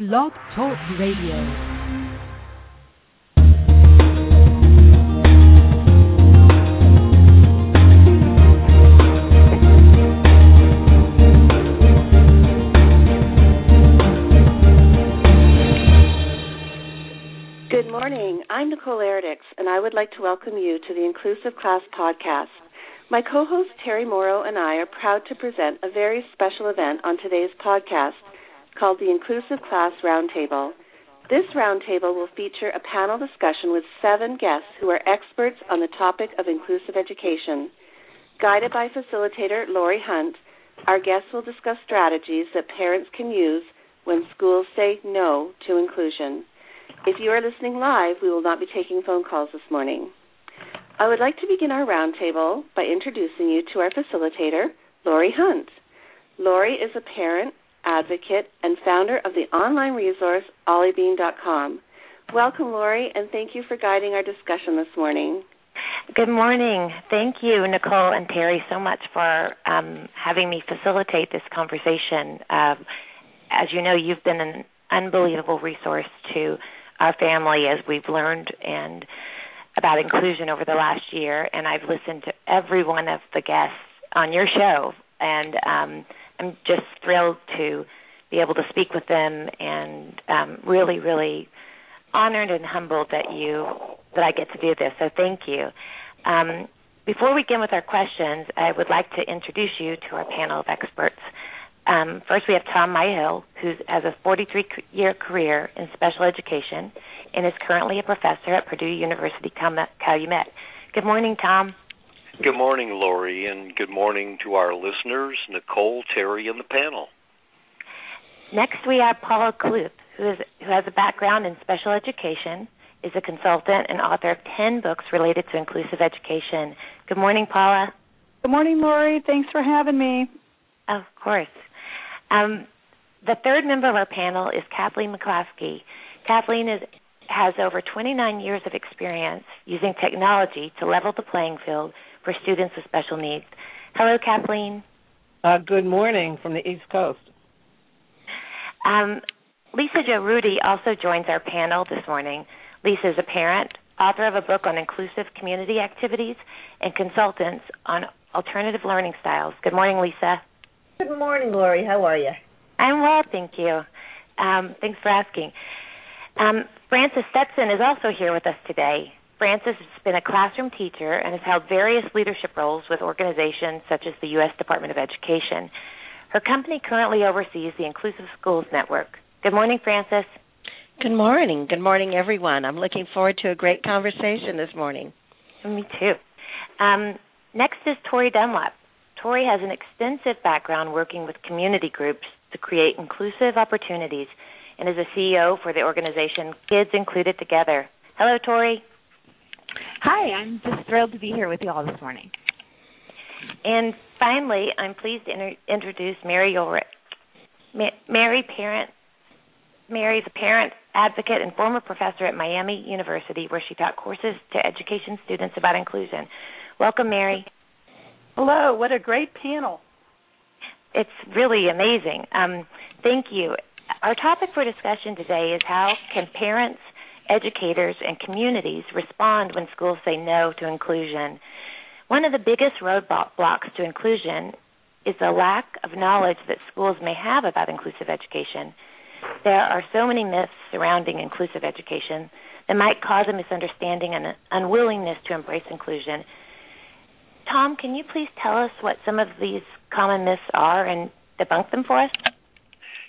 Blog Talk Radio. Good morning. I'm Nicole Eredics, and I would like to welcome you to the Inclusive Class podcast. My co host Terri Mauro and I are proud to present a very special event on today's podcast called the Inclusive Class Roundtable. This roundtable will feature a panel discussion with seven guests who are experts on the topic of inclusive education. Guided by facilitator Lauri Hunt, our guests will discuss strategies that parents can use when schools say no to inclusion. If you are listening live, we will not be taking phone calls this morning. I would like to begin our roundtable by introducing you to our facilitator, Lauri Hunt. Lauri is a parent, advocate, and founder of the online resource OllieBean.com. Welcome, Lauri, and thank you for guiding our discussion this morning. Good morning. Thank you, Nicole and Terri, so much for um, having me facilitate this conversation. Uh, as you know, you've been an unbelievable resource to our family as we've learned and about inclusion over the last year, and I've listened to every one of the guests on your show, and um, I'm just thrilled to be able to speak with them, and um, really, really honored and humbled that you that I get to do this. So thank you. Um, before we begin with our questions, I would like to introduce you to our panel of experts. Um, first, we have Tom Mihail, who has a 43-year career in special education and is currently a professor at Purdue University Calumet. Good morning, Tom. Good morning, Lauri, and good morning to our listeners, Nicole, Terri, and the panel. Next, we have Paula Kluth, who, is, who has a background in special education, is a consultant, and author of 10 books related to inclusive education. Good morning, Paula. Good morning, Lauri. Thanks for having me. Of course. Um, the third member of our panel is Kathleen McClaskey. Kathleen is, has over 29 years of experience using technology to level the playing field for students with special needs. Hello, Kathleen. Uh, good morning from the East Coast. Um, Lisa Jo Rudy also joins our panel this morning. Lisa is a parent, author of a book on inclusive community activities, and consultants on alternative learning styles. Good morning, Lisa. Good morning, Lauri. How are you? I'm well, thank you. Um, thanks for asking. Um, Frances Stetson is also here with us today. Frances has been a classroom teacher and has held various leadership roles with organizations such as the U.S. Department of Education. Her company currently oversees the Inclusive Schools Network. Good morning, Frances. Good morning. Good morning, everyone. I'm looking forward to a great conversation this morning. Me too. Um, next is Torrie Dunlap. Torrie has an extensive background working with community groups to create inclusive opportunities and is a CEO for the organization Kids Included Together. Hello, Torrie. Hi, I'm just thrilled to be here with you all this morning. And finally, I'm pleased to inter- introduce Mary Ulrich. Ma- Mary parent Mary is a parent advocate and former professor at Miami University, where she taught courses to education students about inclusion. Welcome, Mary. Hello. What a great panel. It's really amazing. Um, thank you. Our topic for discussion today is how can parents, educators, and communities respond when schools say no to inclusion. One of the biggest roadblocks to inclusion is the lack of knowledge that schools may have about inclusive education. There are so many myths surrounding inclusive education that might cause a misunderstanding and an unwillingness to embrace inclusion. Tom, can you please tell us what some of these common myths are and debunk them for us?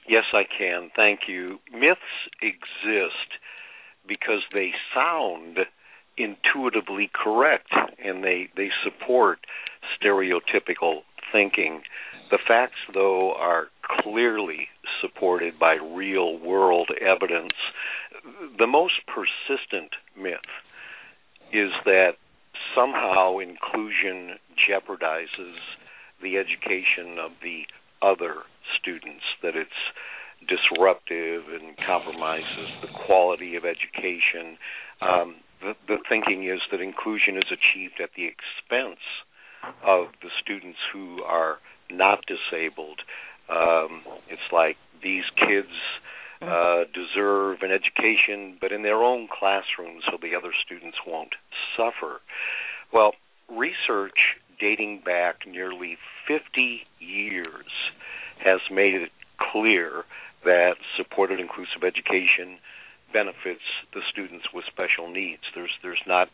Yes, I can. Thank you. Myths exist because they sound intuitively correct and they, they support stereotypical thinking. The facts, though, are clearly supported by real world evidence. The most persistent myth is that somehow inclusion jeopardizes the education of the other students, that it's disruptive and compromises the quality of education. Um, the, the thinking is that inclusion is achieved at the expense of the students who are not disabled. Um, it's like these kids uh, deserve an education, but in their own classrooms so the other students won't suffer. Well, research dating back nearly 50 years has made it clear that supported inclusive education benefits the students with special needs. There's there's not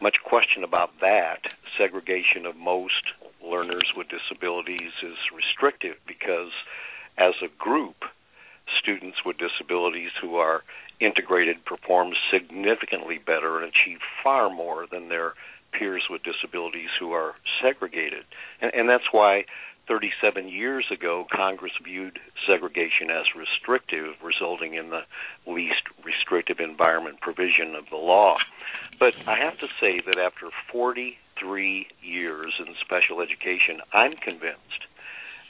much question about that. Segregation of most learners with disabilities is restrictive because as a group, students with disabilities who are integrated perform significantly better and achieve far more than their peers with disabilities who are segregated. And, and that's why 37 years ago, Congress viewed segregation as restrictive, resulting in the least restrictive environment provision of the law. But I have to say that after 43 years in special education, I'm convinced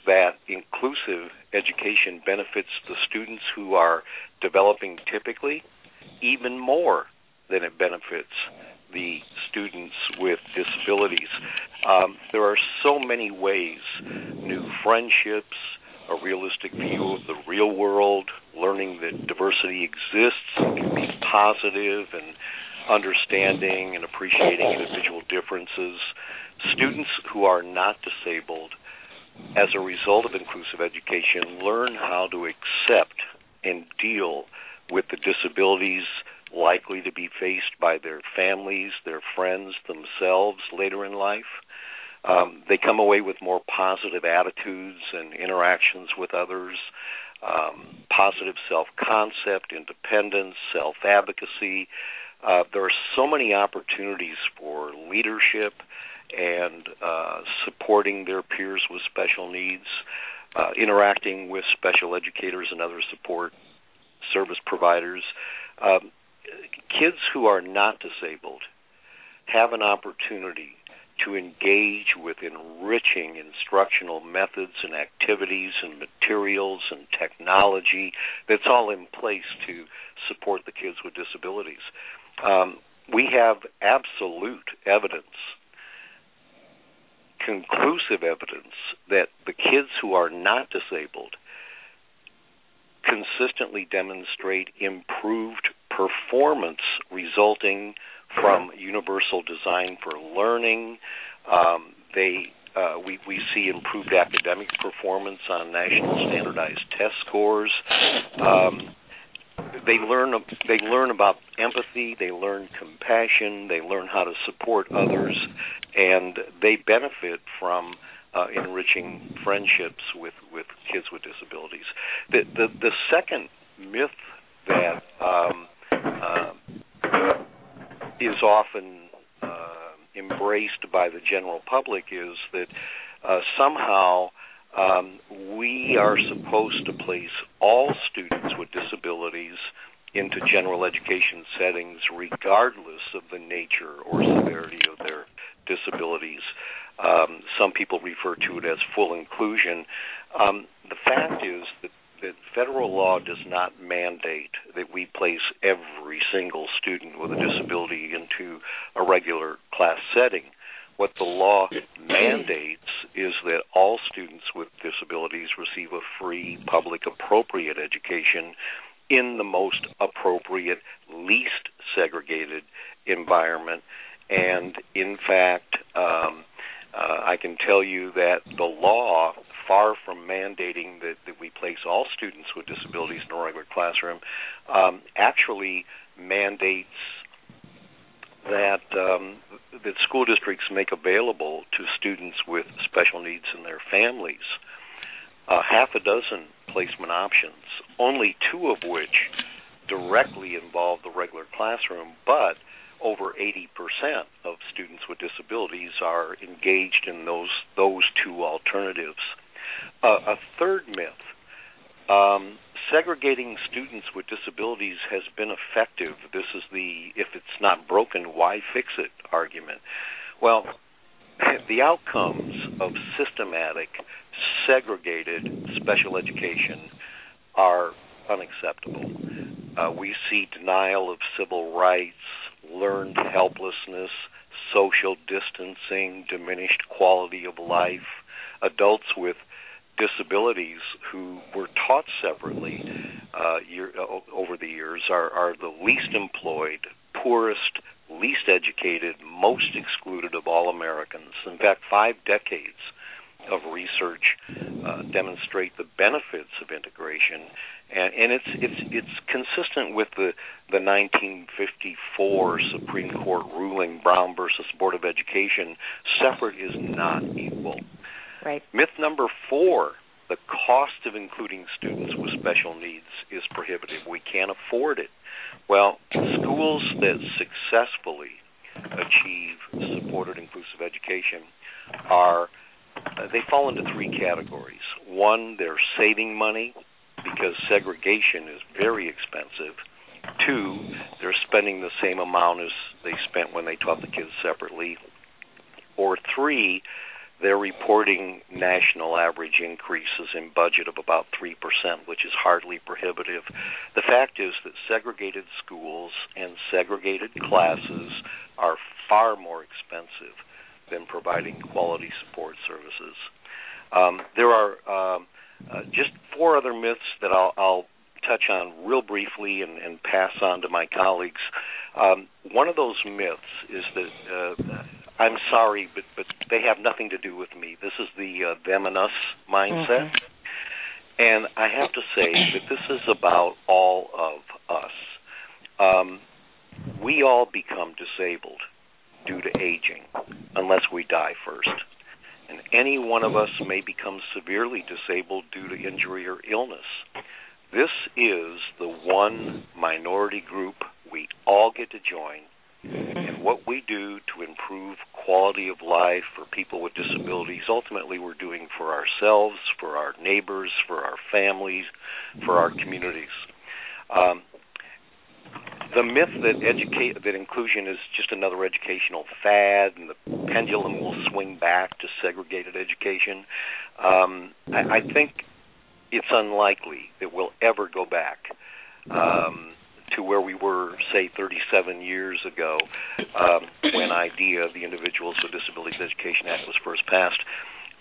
that inclusive education benefits the students who are developing typically even more than it benefits the students with disabilities. Um, there are so many ways new friendships, a realistic view of the real world, learning that diversity exists can be positive, and understanding and appreciating individual differences. Students who are not disabled, as a result of inclusive education, learn how to accept and deal with the disabilities likely to be faced by their families, their friends, themselves later in life. Um, they come away with more positive attitudes and interactions with others, um, positive self concept, independence, self advocacy. Uh, there are so many opportunities for leadership and uh, supporting their peers with special needs, uh, interacting with special educators and other support service providers. Um, kids who are not disabled have an opportunity to engage with enriching instructional methods and activities and materials and technology that's all in place to support the kids with disabilities. Um, we have absolute evidence, conclusive evidence, that the kids who are not disabled consistently demonstrate improved performance resulting from universal design for learning. Um, they uh, we we see improved academic performance on national standardized test scores. Um, they learn they learn about empathy, they learn compassion, they learn how to support others, and they benefit from uh, enriching friendships with with kids with disabilities. The the, the second myth that um, uh, is often uh, embraced by the general public is that uh, somehow um, we are supposed to place all students with disabilities into general education settings regardless of the nature or severity of their disabilities. Um, some people refer to it as full inclusion. Um, the fact is that that federal law does not mandate that we place every single student with a disability into a regular class setting. What the law mandates is that all students with disabilities receive a free, public, appropriate education in the most appropriate, least segregated environment. And in fact, um, uh, I can tell you that the law far from mandating that, that we place all students with disabilities in a regular classroom, um, actually mandates that um, that school districts make available to students with special needs and their families uh, half a dozen placement options, only two of which directly involve the regular classroom, but over 80% of students with disabilities are engaged in those those two alternatives. Uh, a third myth um, segregating students with disabilities has been effective. This is the if it's not broken, why fix it argument. Well, the outcomes of systematic, segregated special education are unacceptable. Uh, we see denial of civil rights, learned helplessness, social distancing, diminished quality of life. Adults with disabilities who were taught separately uh, year, uh, over the years are, are the least employed, poorest, least educated, most excluded of all Americans. In fact, five decades of research uh, demonstrate the benefits of integration, and, and it's it's it's consistent with the the 1954 Supreme Court ruling Brown versus Board of Education. Separate is not equal. Right. Myth number four the cost of including students with special needs is prohibitive. We can't afford it. Well, schools that successfully achieve supported inclusive education are Uh, they fall into three categories. One, they're saving money because segregation is very expensive. Two, they're spending the same amount as they spent when they taught the kids separately. Or three, they're reporting national average increases in budget of about 3%, which is hardly prohibitive. The fact is that segregated schools and segregated classes are far more expensive than providing quality support services. Um, there are um, uh, just four other myths that I'll, I'll touch on real briefly and, and, pass on to my colleagues. Um, one of those myths is that uh, I'm sorry, but but they have nothing to do with me. This is the uh, them and us mindset, mm-hmm. and I have to say that this is about all of us. Um, we all become disabled due to aging, unless we die first. And any one of us may become severely disabled due to injury or illness. This is the one minority group we all get to join and what we do to improve quality of life for people with disabilities, ultimately we're doing for ourselves, for our neighbors, for our families, for our communities. Um, the myth that educate that inclusion is just another educational fad and the pendulum will swing back to segregated education, um, I, I think it's unlikely that we'll ever go back. Um, to where we were, say, 37 years ago, um, when IDEA, the Individuals with Disabilities Education Act, was first passed.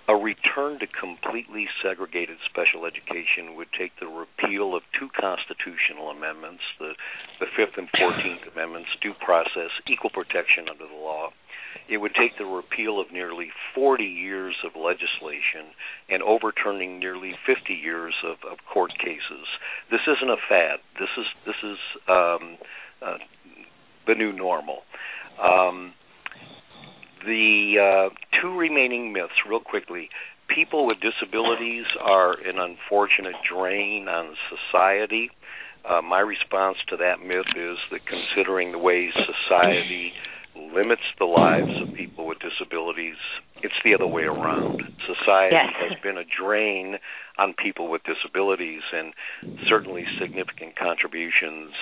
A return to completely segregated special education would take the repeal of two constitutional amendments, the, the Fifth and Fourteenth Amendments, due process, equal protection under the law, it would take the repeal of nearly 40 years of legislation and overturning nearly 50 years of, of court cases. This isn't a fad. This is this is um, uh, the new normal. Um, the uh, two remaining myths, real quickly. People with disabilities are an unfortunate drain on society. Uh, my response to that myth is that considering the way society limits the lives of people with disabilities. It's the other way around. Society yes. has been a drain on people with disabilities, and certainly significant contributions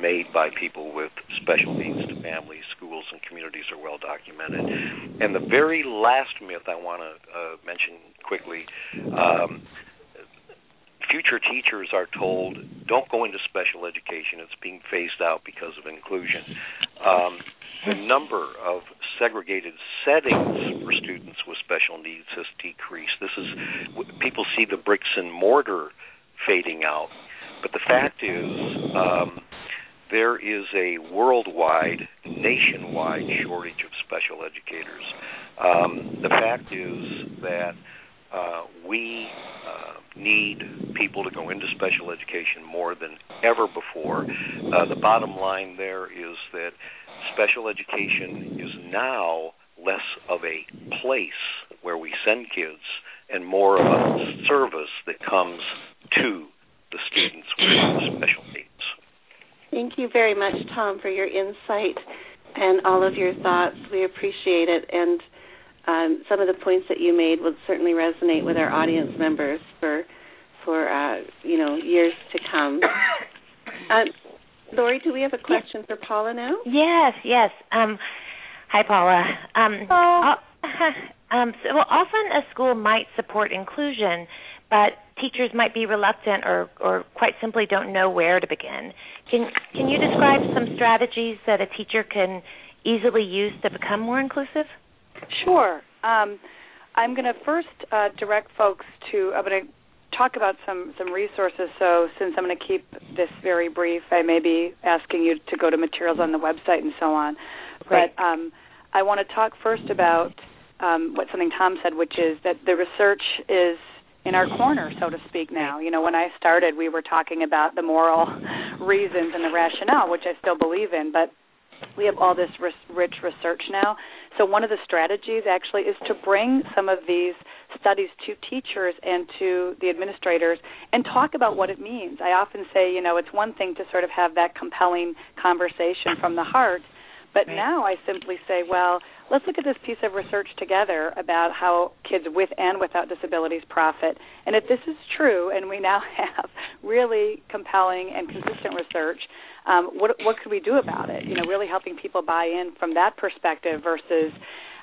made by people with special needs to families, schools, and communities are well documented. And the very last myth I want to uh, mention quickly. Um, future teachers are told don't go into special education it's being phased out because of inclusion um, the number of segregated settings for students with special needs has decreased. This is people see the bricks and mortar fading out, but the fact is um, there is a worldwide, nationwide shortage of special educators. Um, the fact is that uh, we uh, need people to go into special education more than ever before. Uh, the bottom line there is that special education is now less of a place where we send kids and more of a service that comes to the students with special needs. Thank you very much, Tom, for your insight and all of your thoughts. We appreciate it. And um, some of the points that you made would certainly resonate with our audience members for for uh, you know years to come. Uh, Lauri, do we have a question for Paula now? Yes, yes. Um, hi, Paula. Um, oh. um, so well, often a school might support inclusion, but teachers might be reluctant or, or quite simply don't know where to begin. Can can you describe some strategies that a teacher can easily use to become more inclusive? Sure. Um, I'm going to first uh, direct folks to. I'm going to talk about some some resources. So since I'm going to keep this very brief, I may be asking you to go to materials on the website and so on. But um, I want to talk first about um, what something Tom said, which is that the research is in our corner, so to speak. Now, you know, when I started, we were talking about the moral reasons and the rationale, which I still believe in, but we have all this rich research now. So one of the strategies actually is to bring some of these studies to teachers and to the administrators and talk about what it means. I often say, you know, it's one thing to sort of have that compelling conversation from the heart, but right. now I simply say, well, let's look at this piece of research together about how kids with and without disabilities profit. And if this is true, and we now have really compelling and consistent research, um, what what could we do about it? You know, really helping people buy in from that perspective versus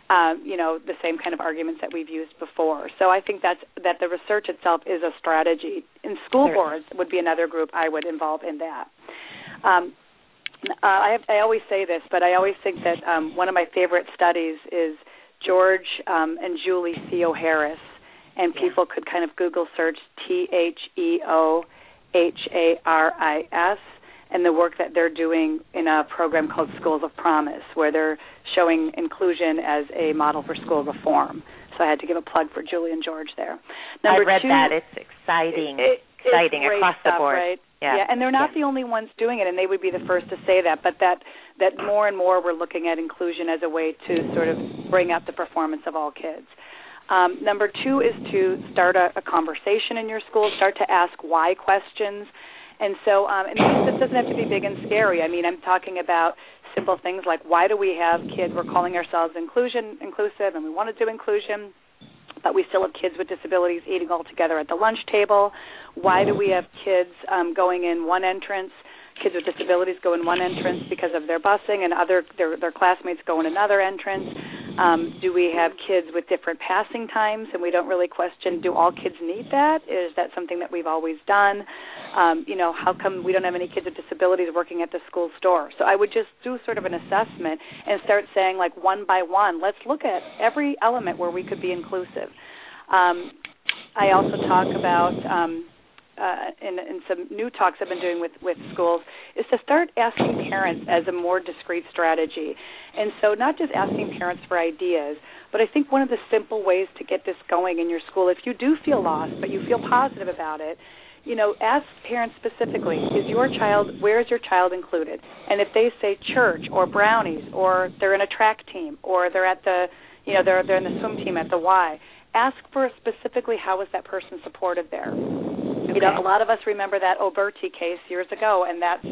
um, you know the same kind of arguments that we've used before. So I think that's that the research itself is a strategy. And school boards would be another group I would involve in that. Um, uh, I have, I always say this, but I always think that um, one of my favorite studies is George um, and Julie Theoharis, and people could kind of Google search T H E O H A R I S and the work that they're doing in a program called Schools of Promise, where they're showing inclusion as a model for school reform. So I had to give a plug for Julie and George there. Number I read two, that. It's exciting, it, exciting across stuff, the board. Right? Yeah. yeah, and they're not yeah. the only ones doing it, and they would be the first to say that. But that that more and more we're looking at inclusion as a way to sort of bring up the performance of all kids. Um, number two is to start a, a conversation in your school. Start to ask why questions and so, um, and this doesn't have to be big and scary. I mean, I'm talking about simple things like why do we have kids? We're calling ourselves inclusion inclusive, and we want to do inclusion, but we still have kids with disabilities eating all together at the lunch table. Why do we have kids um, going in one entrance? Kids with disabilities go in one entrance because of their busing, and other their their classmates go in another entrance. Um, do we have kids with different passing times, and we don't really question do all kids need that? Is that something that we've always done? Um, you know, how come we don't have any kids with disabilities working at the school store? So I would just do sort of an assessment and start saying, like, one by one, let's look at every element where we could be inclusive. Um, I also talk about um, uh, in, in some new talks I've been doing with with schools is to start asking parents as a more discreet strategy, and so not just asking parents for ideas, but I think one of the simple ways to get this going in your school, if you do feel lost but you feel positive about it, you know, ask parents specifically, is your child, where is your child included? And if they say church or brownies or they're in a track team or they're at the, you know, they're they're in the swim team at the Y, ask for specifically how was that person supported there. Okay. You know, a lot of us remember that Oberti case years ago, and that's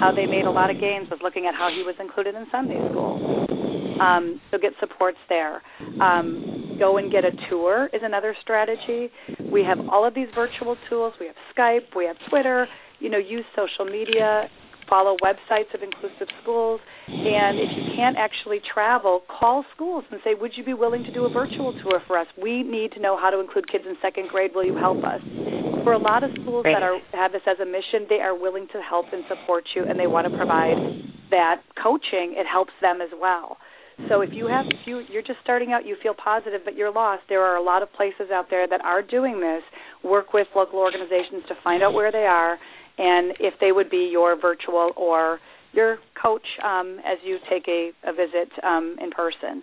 how they made a lot of gains was looking at how he was included in Sunday school. Um, so get supports there. Um, go and get a tour is another strategy. We have all of these virtual tools. We have Skype. We have Twitter. You know, use social media. Follow websites of inclusive schools. And if you can't actually travel, call schools and say, "Would you be willing to do a virtual tour for us? We need to know how to include kids in second grade. Will you help us?" For a lot of schools Great. that are have this as a mission, they are willing to help and support you, and they want to provide that coaching. It helps them as well. So if you have if you you're just starting out, you feel positive but you're lost, there are a lot of places out there that are doing this. Work with local organizations to find out where they are and if they would be your virtual or your coach um, as you take a, a visit um, in person.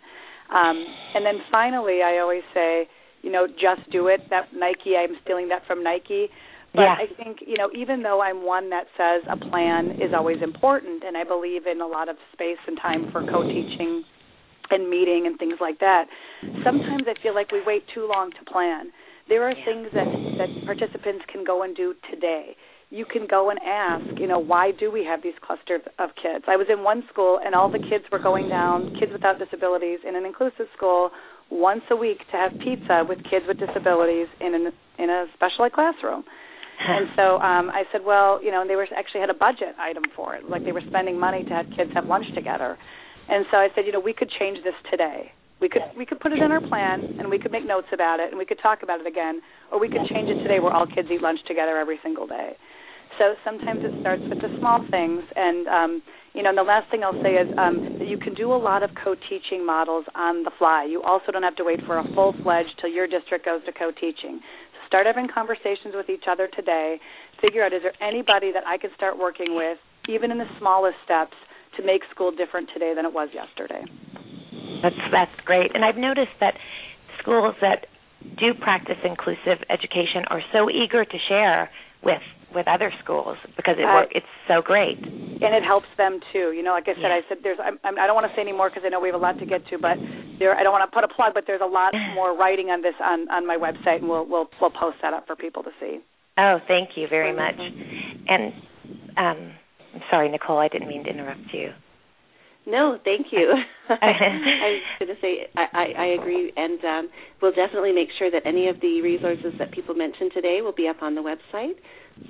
Um, and then finally, I always say, you know, just do it. That Nike, I'm stealing that from Nike. But yeah. I think, you know, even though I'm one that says a plan is always important, and I believe in a lot of space and time for co teaching and meeting and things like that. Sometimes I feel like we wait too long to plan. There are yeah. things that that participants can go and do today. You can go and ask, you know, why do we have these clusters of kids? I was in one school and all the kids were going down, kids without disabilities, in an inclusive school once a week to have pizza with kids with disabilities in an in a special ed classroom. and so um I said, well, you know, and they were actually had a budget item for it, like they were spending money to have kids have lunch together. And so I said, you know, we could change this today. We could we could put it in our plan and we could make notes about it and we could talk about it again, or we could change it today where all kids eat lunch together every single day. So sometimes it starts with the small things, and um, you know. And the last thing I'll say is um, you can do a lot of co-teaching models on the fly. You also don't have to wait for a full-fledged till your district goes to co-teaching. So start having conversations with each other today. Figure out is there anybody that I could start working with, even in the smallest steps, to make school different today than it was yesterday. That's that's great. And I've noticed that schools that do practice inclusive education are so eager to share with with other schools because it uh, it's so great and it helps them too you know like i said yeah. i said there's I'm, I'm, i don't want to say any more because i know we have a lot to get to but there i don't want to put a plug but there's a lot more writing on this on on my website and we'll we'll we'll post that up for people to see oh thank you very much and um i'm sorry nicole i didn't mean to interrupt you no, thank you. I was going to say I, I, I agree, and um, we'll definitely make sure that any of the resources that people mentioned today will be up on the website.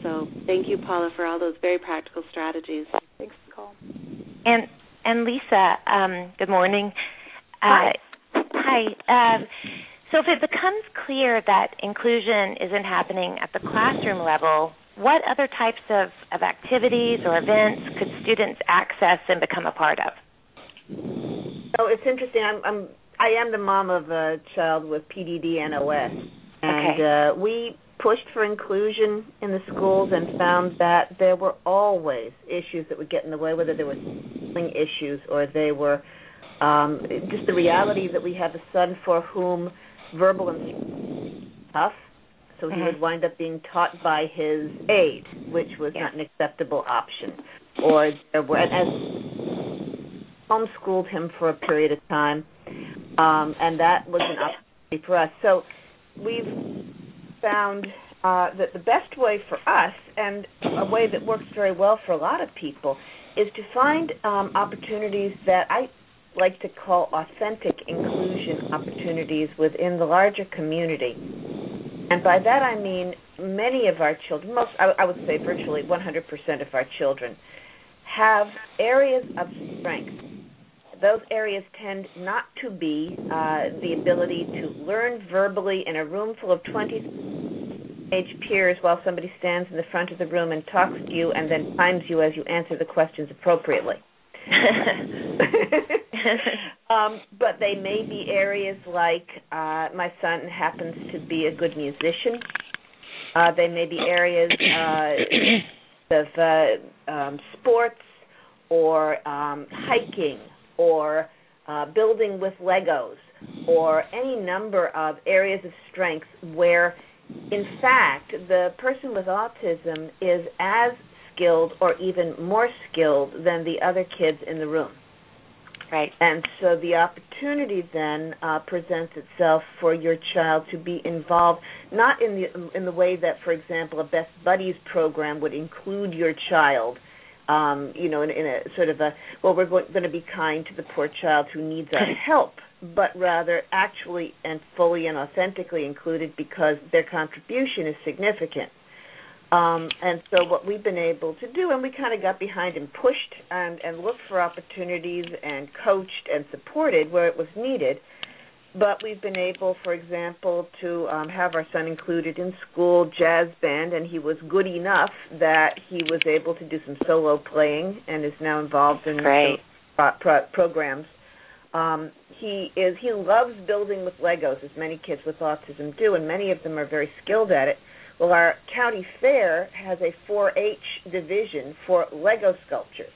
So thank you, Paula, for all those very practical strategies. Thanks, Nicole. And and Lisa, um, good morning. Uh, hi. Hi. Uh, so if it becomes clear that inclusion isn't happening at the classroom level, what other types of, of activities or events could students access and become a part of? Oh, it's interesting. I'm, I'm I am the mom of a child with PDD NOS, and okay. uh, we pushed for inclusion in the schools and found that there were always issues that would get in the way, whether there were issues or they were um, just the reality that we have a son for whom verbal and tough, so he mm-hmm. would wind up being taught by his aide, which was not an acceptable option. Or there were, and as homeschooled him for a period of time, um, and that was an opportunity for us. So we've found uh, that the best way for us, and a way that works very well for a lot of people, is to find um, opportunities that I like to call authentic inclusion opportunities within the larger community. And by that I mean many of our children, most I, I would say virtually 100% of our children, have areas of strength those areas tend not to be uh, the ability to learn verbally in a room full of 20 age peers while somebody stands in the front of the room and talks to you and then times you as you answer the questions appropriately. um, but they may be areas like uh, my son happens to be a good musician. Uh, they may be areas uh, of uh, um, sports or um, hiking or uh, building with Legos or any number of areas of strength where, in fact, the person with autism is as skilled or even more skilled than the other kids in the room. Right. And so the opportunity then uh, presents itself for your child to be involved, not in the in the way that, for example, a Best Buddies program would include your child um, you know, in, in a sort of a well, we're going, going to be kind to the poor child who needs our help, but rather actually and fully and authentically included because their contribution is significant. Um, and so what we've been able to do, and we kind of got behind and pushed and, and looked for opportunities and coached and supported where it was needed but we've been able, for example, to um, have our son included in school jazz band, and he was good enough that he was able to do some solo playing and is now involved in pro- pro- programs. Um, he is he loves building with Legos, as many kids with autism do, and many of them are very skilled at it. Well, our county fair has a 4-H division for Lego sculptures.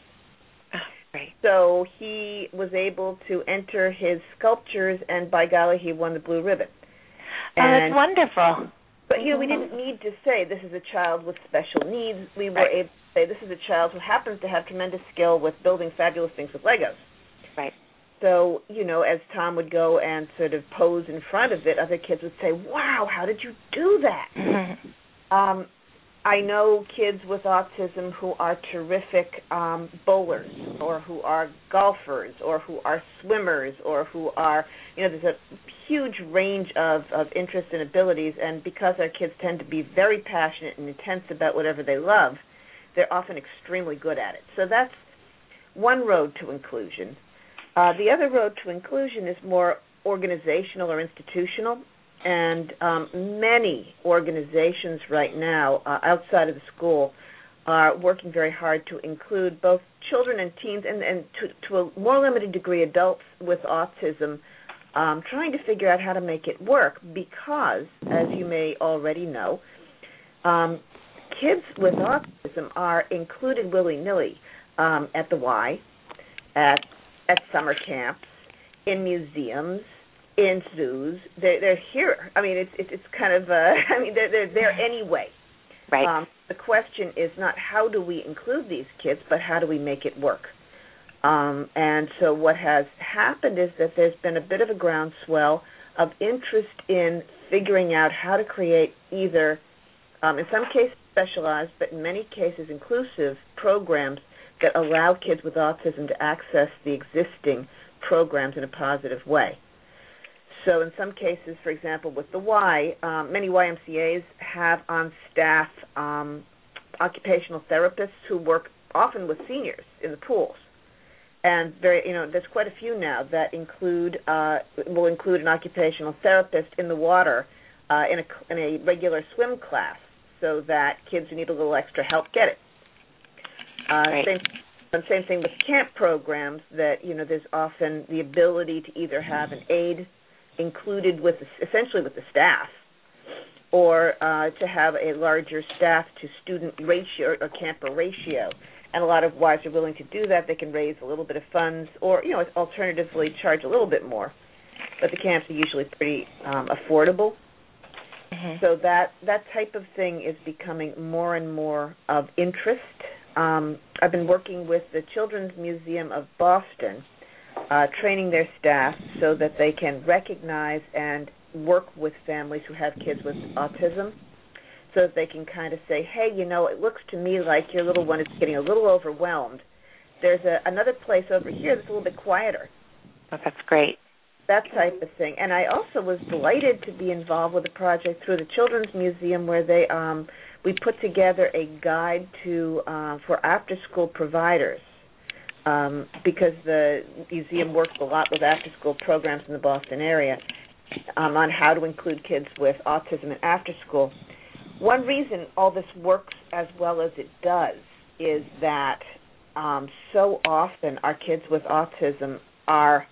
Oh, right. So he was able to enter his sculptures, and by golly, he won the blue ribbon. And, oh, that's wonderful. But you know, we didn't need to say this is a child with special needs. We were right. able to say this is a child who happens to have tremendous skill with building fabulous things with Legos. Right. So, you know, as Tom would go and sort of pose in front of it, other kids would say, "Wow, how did you do that?" Mm-hmm. Um, I know kids with autism who are terrific um, bowlers, or who are golfers, or who are swimmers, or who are, you know, there's a huge range of, of interests and abilities. And because our kids tend to be very passionate and intense about whatever they love, they're often extremely good at it. So that's one road to inclusion. Uh, the other road to inclusion is more organizational or institutional and um, many organizations right now uh, outside of the school are working very hard to include both children and teens and, and to, to a more limited degree adults with autism um, trying to figure out how to make it work because, as you may already know, um, kids with autism are included willy nilly um, at the Y, at at summer camps, in museums, in zoos. They're they're here. I mean, it's it's, it's kind of uh, I mean they're they're there anyway. Right. Um, the question is not how do we include these kids, but how do we make it work. Um, and so what has happened is that there's been a bit of a groundswell of interest in figuring out how to create either, um, in some cases specialized, but in many cases inclusive programs that allow kids with autism to access the existing programs in a positive way. So, in some cases, for example, with the Y, um, many YMCA's have on staff um, occupational therapists who work often with seniors in the pools and very you know there's quite a few now that include uh, will include an occupational therapist in the water uh, in a in a regular swim class so that kids who need a little extra help get it. Uh. Same and same thing with camp programs that you know there's often the ability to either have an aide included with the, essentially with the staff or uh, to have a larger staff to student ratio or camper ratio and a lot of wives are willing to do that. They can raise a little bit of funds, or you know, alternatively charge a little bit more. But the camps are usually pretty um, affordable. Mm-hmm. So that that type of thing is becoming more and more of interest. Um, I've been working with the Children's Museum of Boston, uh, training their staff so that they can recognize and work with families who have kids with autism so that they can kind of say, hey, you know, it looks to me like your little one is getting a little overwhelmed. There's a, another place over here that's a little bit quieter. Oh, that's great. That type of thing. And I also was delighted to be involved with a project through the Children's Museum where they um we put together a guide to uh, for after school providers. Um, because the museum works a lot with after school programs in the Boston area um, on how to include kids with autism in after school one reason all this works as well as it does is that um, so often our kids with autism are,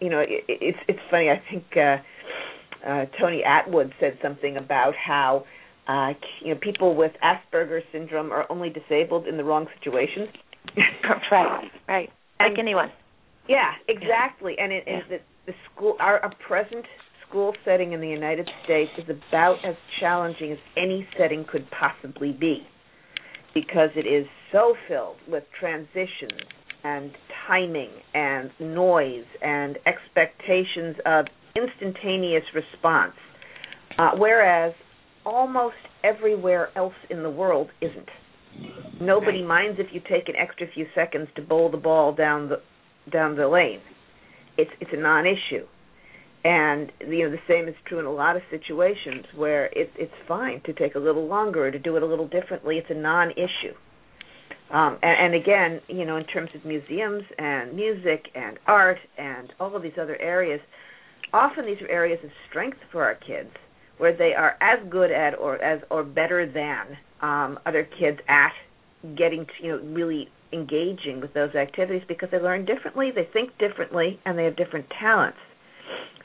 you know, it, it's it's funny. I think uh, uh, Tony Attwood said something about how uh, you know people with Asperger's syndrome are only disabled in the wrong situations. right, right. Like anyone. Yeah, exactly. And it yeah. is that the school our, our present school setting in the United States is about as challenging as any setting could possibly be because it is so filled with transitions and timing and noise and expectations of instantaneous response, uh, whereas almost everywhere else in the world isn't. Nobody minds if you take an extra few seconds to bowl the ball down the down the lane. It's it's a non-issue and you know the same is true in a lot of situations where it, it's fine to take a little longer or to do it a little differently. It's a non-issue. Um, and, and again, you know, in terms of museums and music and art and all of these other areas, often these are areas of strength for our kids, where they are as good at or as or better than um, other kids at getting to, you know really engaging with those activities because they learn differently, they think differently, and they have different talents.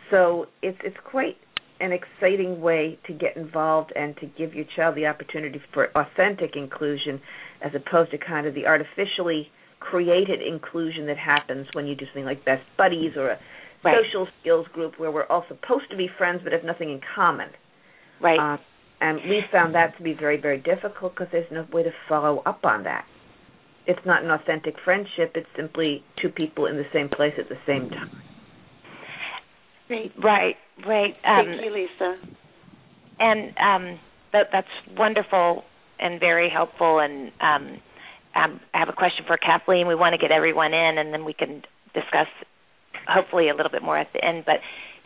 So it's it's quite an exciting way to get involved and to give your child the opportunity for authentic inclusion as opposed to kind of the artificially created inclusion that happens when you do something like best buddies or a right. social skills group where we're all supposed to be friends but have nothing in common. Right. Uh, and we found that to be very very difficult because there's no way to follow up on that. It's not an authentic friendship. It's simply two people in the same place at the same time. Right, right, right. Um, Thank you, Lisa. And um, that, that's wonderful and very helpful. And um, um, I have a question for Kathleen. We want to get everyone in, and then we can discuss hopefully a little bit more at the end. But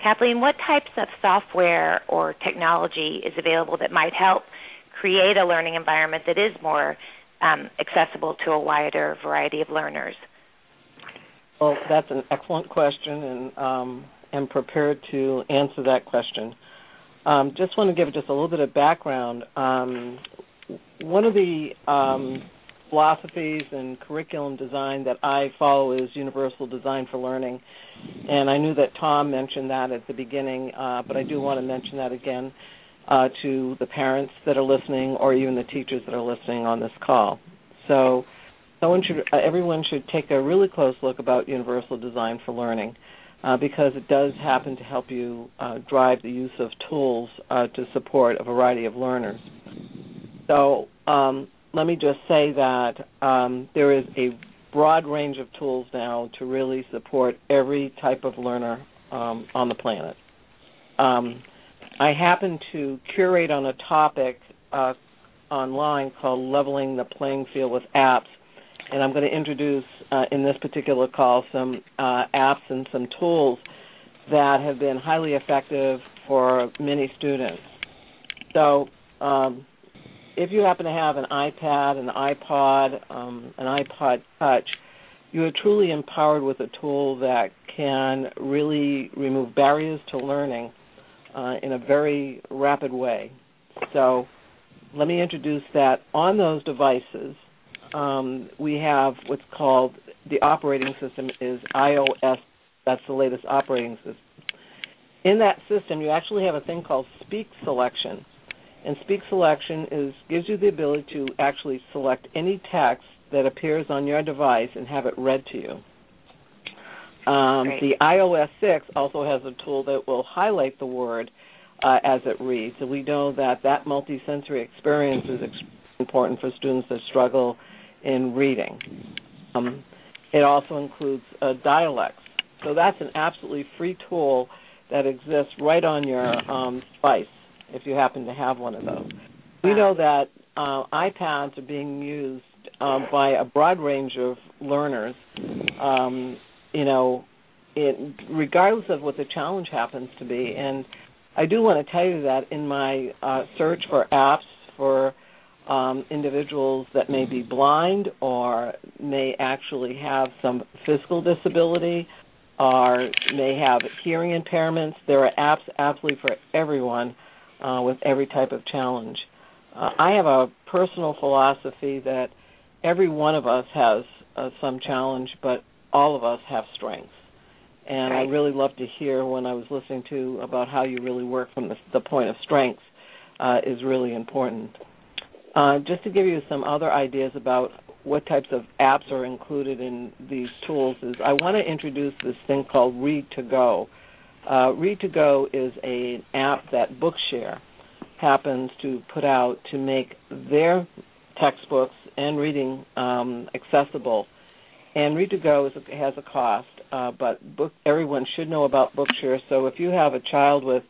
Kathleen, what types of software or technology is available that might help create a learning environment that is more um, accessible to a wider variety of learners? Well, that's an excellent question, and um, am prepared to answer that question. Um, just want to give just a little bit of background. Um, one of the um, philosophies and curriculum design that I follow is Universal Design for Learning, and I knew that Tom mentioned that at the beginning, uh, but I do want to mention that again uh, to the parents that are listening, or even the teachers that are listening on this call. So, should, uh, everyone should take a really close look about Universal Design for Learning. Uh, because it does happen to help you uh, drive the use of tools uh, to support a variety of learners. So um, let me just say that um, there is a broad range of tools now to really support every type of learner um, on the planet. Um, I happen to curate on a topic uh, online called Leveling the Playing Field with Apps, and I'm going to introduce uh, in this particular call some uh, apps and some tools that have been highly effective for many students. So, um, if you happen to have an iPad, an iPod, um, an iPod Touch, you are truly empowered with a tool that can really remove barriers to learning uh, in a very rapid way. So, let me introduce that on those devices. Um, we have what's called the operating system is iOS. That's the latest operating system. In that system, you actually have a thing called Speak Selection and speak selection is gives you the ability to actually select any text that appears on your device and have it read to you. Um, the iOS 6 also has a tool that will highlight the word uh, as it reads. So we know that that multisensory experience is ex- important for students that struggle in reading. Um, it also includes uh, dialects. So that's an absolutely free tool that exists right on your um, device if you happen to have one of those. We know that uh, iPads are being used um, by a broad range of learners. Um, you know, it, regardless of what the challenge happens to be. And I do want to tell you that in my uh, search for apps for um, individuals that may be blind or may actually have some physical disability or may have hearing impairments, there are apps absolutely for everyone uh, with every type of challenge. Uh, I have a personal philosophy that every one of us has uh, some challenge, but all of us have strengths. And right. I really love to hear when I was listening to about how you really work from the, the point of strengths uh, is really important. Uh, just to give you some other ideas about what types of apps are included in these tools is I want to introduce this thing called Read to Go. Uh, Read to Go is an app that Bookshare happens to put out to make their textbooks and reading um, accessible. And Read to Go is, has a cost, uh, but book, everyone should know about Bookshare. So if you have a child with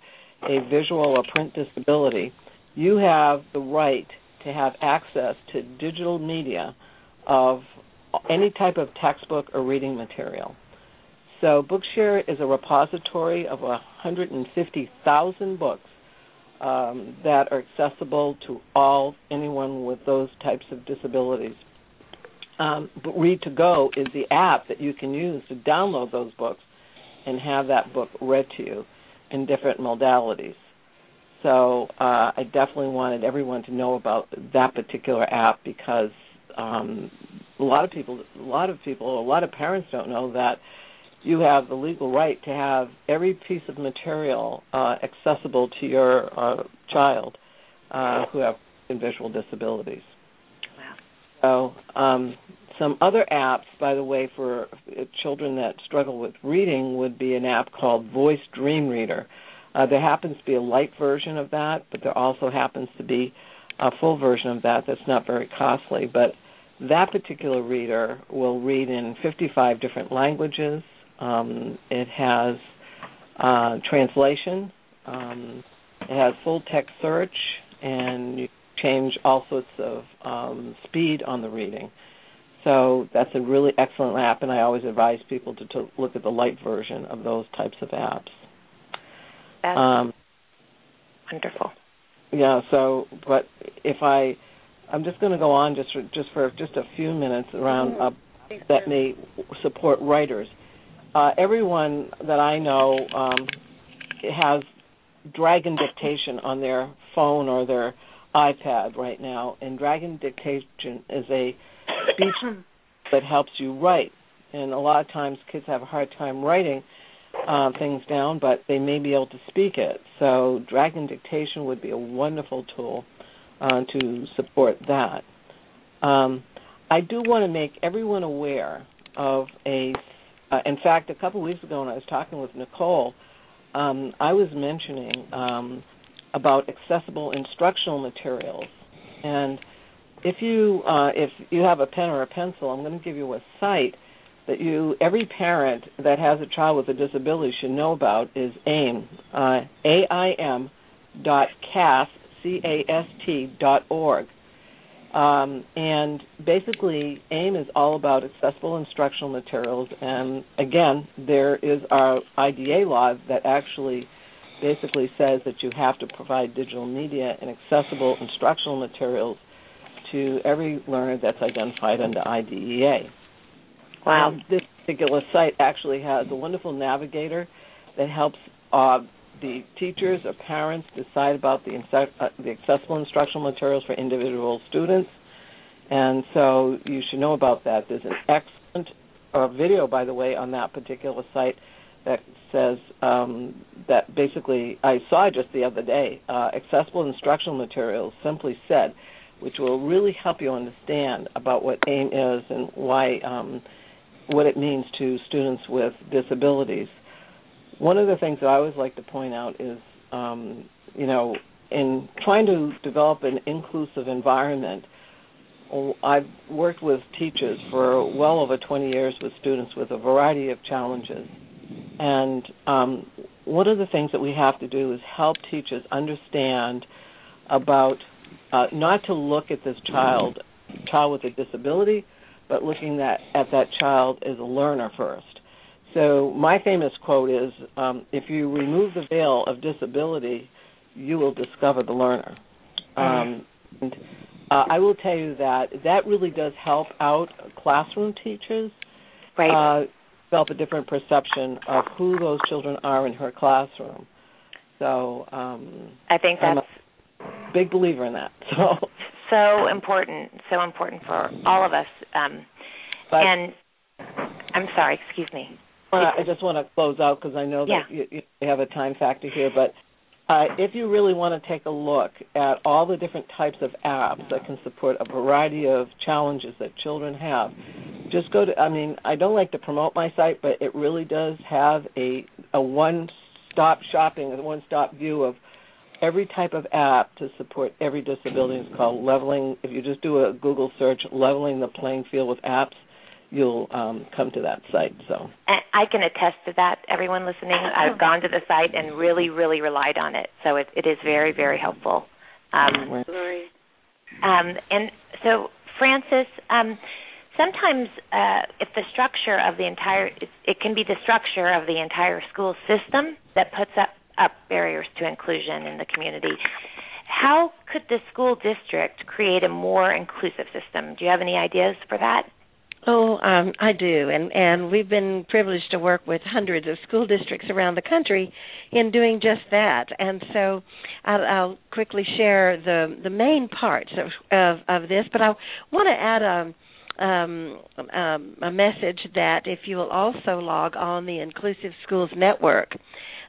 a visual or print disability, you have the right to have access to digital media of any type of textbook or reading material. So Bookshare is a repository of 150,000 books um, that are accessible to all anyone with those types of disabilities. Um, but Read to Go is the app that you can use to download those books and have that book read to you in different modalities. So uh, I definitely wanted everyone to know about that particular app because um, a lot of people, a lot of people, a lot of parents don't know that you have the legal right to have every piece of material uh, accessible to your uh, child uh, who have visual disabilities. Wow. So, um, some other apps, by the way, for children that struggle with reading would be an app called Voice Dream Reader. Uh, there happens to be a light version of that, but there also happens to be a full version of that that's not very costly. But that particular reader will read in 55 different languages. Um, it has uh, translation. Um, it has full text search, and you change all sorts of um, speed on the reading. So that's a really excellent app, and I always advise people to, to look at the light version of those types of apps. That's um, wonderful. Yeah. So, but if I, I'm just going to go on just for, just for just a few minutes around uh, that may support writers uh, everyone that I know um, has Dragon Dictation on their phone or their iPad right now, and Dragon Dictation is a speech that helps you write. And a lot of times kids have a hard time writing uh, things down, but they may be able to speak it. So dragon dictation would be a wonderful tool uh, to support that. Um, I do want to make everyone aware of a. Uh, in fact, a couple weeks ago when I was talking with Nicole, um, I was mentioning um, about accessible instructional materials, and if you uh, if you have a pen or a pencil, I'm going to give you a site that you every parent that has a child with a disability should know about is AIM, uh, A-I-M dot cast c a s t dot org. Um, and basically, AIM is all about accessible instructional materials. And again, there is our IDEA law that actually basically says that you have to provide digital media and accessible instructional materials to every learner that's identified under IDEA. Wow. Um, this particular site actually has a wonderful navigator that helps uh, the teachers or parents decide about the, uh, the accessible instructional materials for individual students. And so you should know about that. There's an excellent uh, video, by the way, on that particular site that says um, that basically I saw just the other day uh, accessible instructional materials simply said, which will really help you understand about what AIM is and why um, what it means to students with disabilities. One of the things that I always like to point out is, um, you know, in trying to develop an inclusive environment, I've worked with teachers for well over 20 years with students with a variety of challenges. And um, one of the things that we have to do is help teachers understand about uh, not to look at this child, child with a disability, but looking at, at that child as a learner first. So my famous quote is, um, "If you remove the veil of disability, you will discover the learner." Um, and, uh, I will tell you that that really does help out classroom teachers right. uh, develop a different perception of who those children are in her classroom. So um, I think that's I'm a big believer in that. So so important, so important for all of us. Um, but, and I'm sorry, excuse me. I just want to close out because I know that yeah. you, you, have a time factor here, but uh, if you really want to take a look at all the different types of apps that can support a variety of challenges that children have, just go to. I mean, I don't like to promote my site, but it really does have a a one-stop shopping, a one-stop view of every type of app to support every disability. It's called Leveling. If you just do a Google search, Leveling the Playing Field with Apps, you'll um, come to that site. So I can attest to that. Everyone listening, I've gone to the site and really, really relied on it. So it, it is very, very helpful. Um, um, and so, Frances, um, sometimes uh, if the structure of the entire, it, it can be the structure of the entire school system that puts up up barriers to inclusion in the community. How could the school district create a more inclusive system? Do you have any ideas for that? Oh, um, I do, and and we've been privileged to work with hundreds of school districts around the country in doing just that. And so, I'll, I'll quickly share the the main parts of of, of this, but I want to add a. Um, um, a message that if you will also log on the Inclusive Schools Network,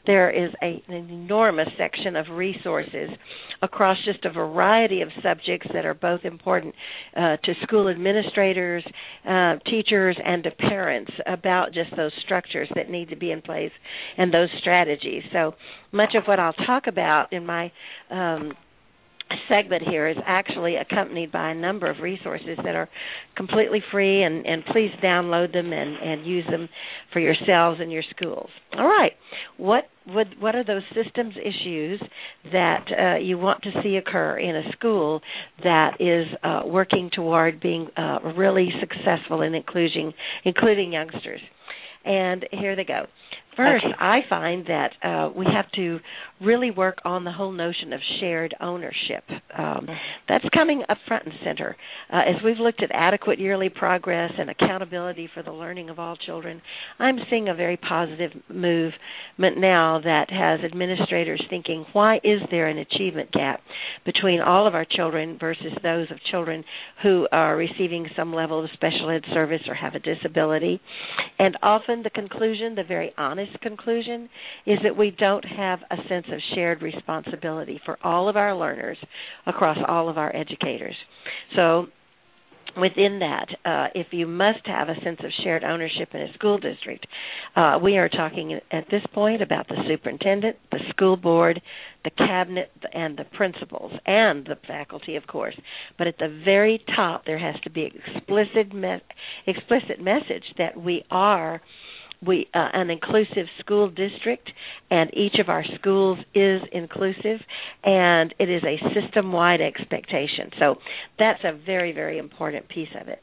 there is a, an enormous section of resources across just a variety of subjects that are both important uh, to school administrators, uh, teachers, and to parents about just those structures that need to be in place and those strategies. So much of what I'll talk about in my um, segment here is actually accompanied by a number of resources that are completely free and, and please download them and, and use them for yourselves and your schools. All right. What would what are those systems issues that uh, you want to see occur in a school that is uh, working toward being uh, really successful in including including youngsters? And here they go. First, Okay. I find that uh, we have to really work on the whole notion of shared ownership. Um, that's coming up front and center. Uh, as we've looked at adequate yearly progress and accountability for the learning of all children, I'm seeing a very positive movement now that has administrators thinking, why is there an achievement gap between all of our children versus those of children who are receiving some level of special ed service or have a disability? And often the conclusion, the very honest conclusion, is that we don't have a sense of shared responsibility for all of our learners across all of our educators. So within that, uh, if you must have a sense of shared ownership in a school district, uh, we are talking at this point about the superintendent, the school board, the cabinet, and the principals, and the faculty, of course. But at the very top, there has to be explicit me- explicit message that we are we uh, an inclusive school district and each of our schools is inclusive and it is a system wide expectation. So that's a very very important piece of it.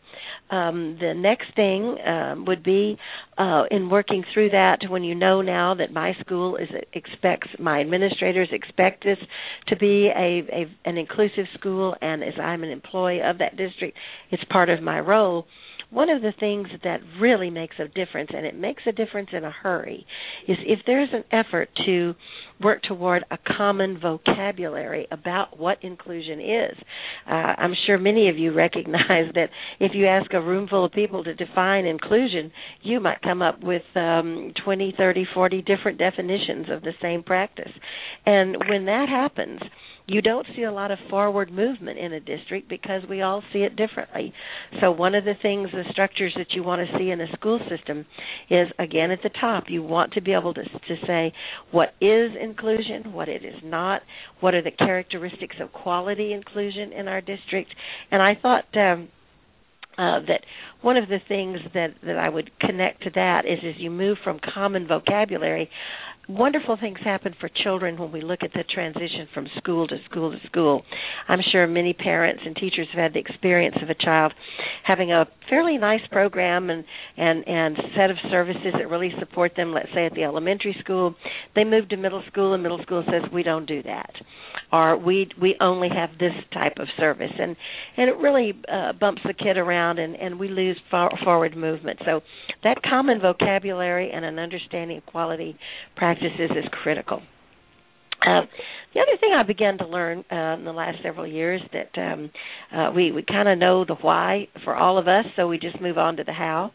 Um, the next thing um, would be uh, in working through that when you know now that my school is expects my administrators expect this to be a, a an inclusive school and as I'm an employee of that district it's part of my role one of the things that really makes a difference, and it makes a difference in a hurry, is if there's an effort to work toward a common vocabulary about what inclusion is. Uh, I'm sure many of you recognize that if you ask a room full of people to define inclusion, you might come up with um, 20, 30, 40 different definitions of the same practice. And when that happens, you don't see a lot of forward movement in a district because we all see it differently. So one of the things, the structures that you want to see in a school system is again at the top. You want to be able to to say what is inclusion, what it is not, what are the characteristics of quality inclusion in our district, and I thought. Um, uh, that one of the things that that I would connect to that is as you move from common vocabulary, wonderful things happen for children when we look at the transition from school to school to school. I'm sure many parents and teachers have had the experience of a child having a fairly nice program and and and set of services that really support them. Let's say at the elementary school, they move to middle school, and middle school says we don't do that, or we we only have this type of service, and and it really uh, bumps the kid around, and and we lose far, forward movement. So that common vocabulary and an understanding of quality practices is critical. Uh, the other thing I began to learn uh, in the last several years that um, uh, we we kind of know the why for all of us, so we just move on to the how.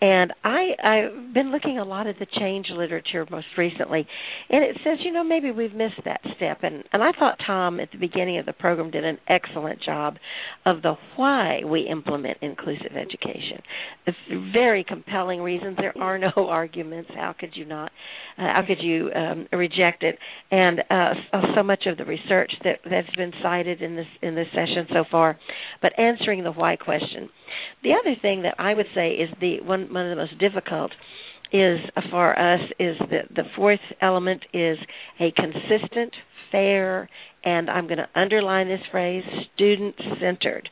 And I I've been looking a lot at the change literature most recently, and it says you know maybe we've missed that step. And and I thought Tom at the beginning of the program did an excellent job of the why we implement inclusive education. The very compelling reasons. There are no arguments. How could you not? Uh, how could you um, reject it? And uh, so much of the research that that's been cited in this in this session so far, but answering the why question. The other thing that I would say is the one one of the most difficult is uh, for us is that the fourth element is a consistent, fair, and I'm going to underline this phrase student centered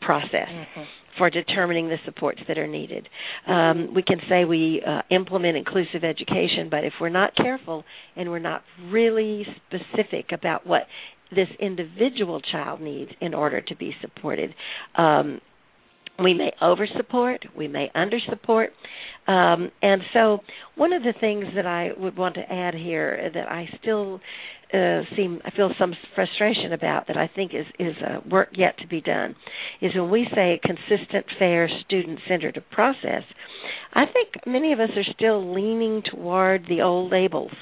process. Mm-hmm. For determining the supports that are needed, um, we can say we uh, implement inclusive education, but if we're not careful and we're not really specific about what this individual child needs in order to be supported, um, we may over support, we may under support. Um, and so, one of the things that I would want to add here that I still uh, seem I feel some frustration about that I think is is uh, work yet to be done is when we say consistent, fair, student centered process. I think many of us are still leaning toward the old labels.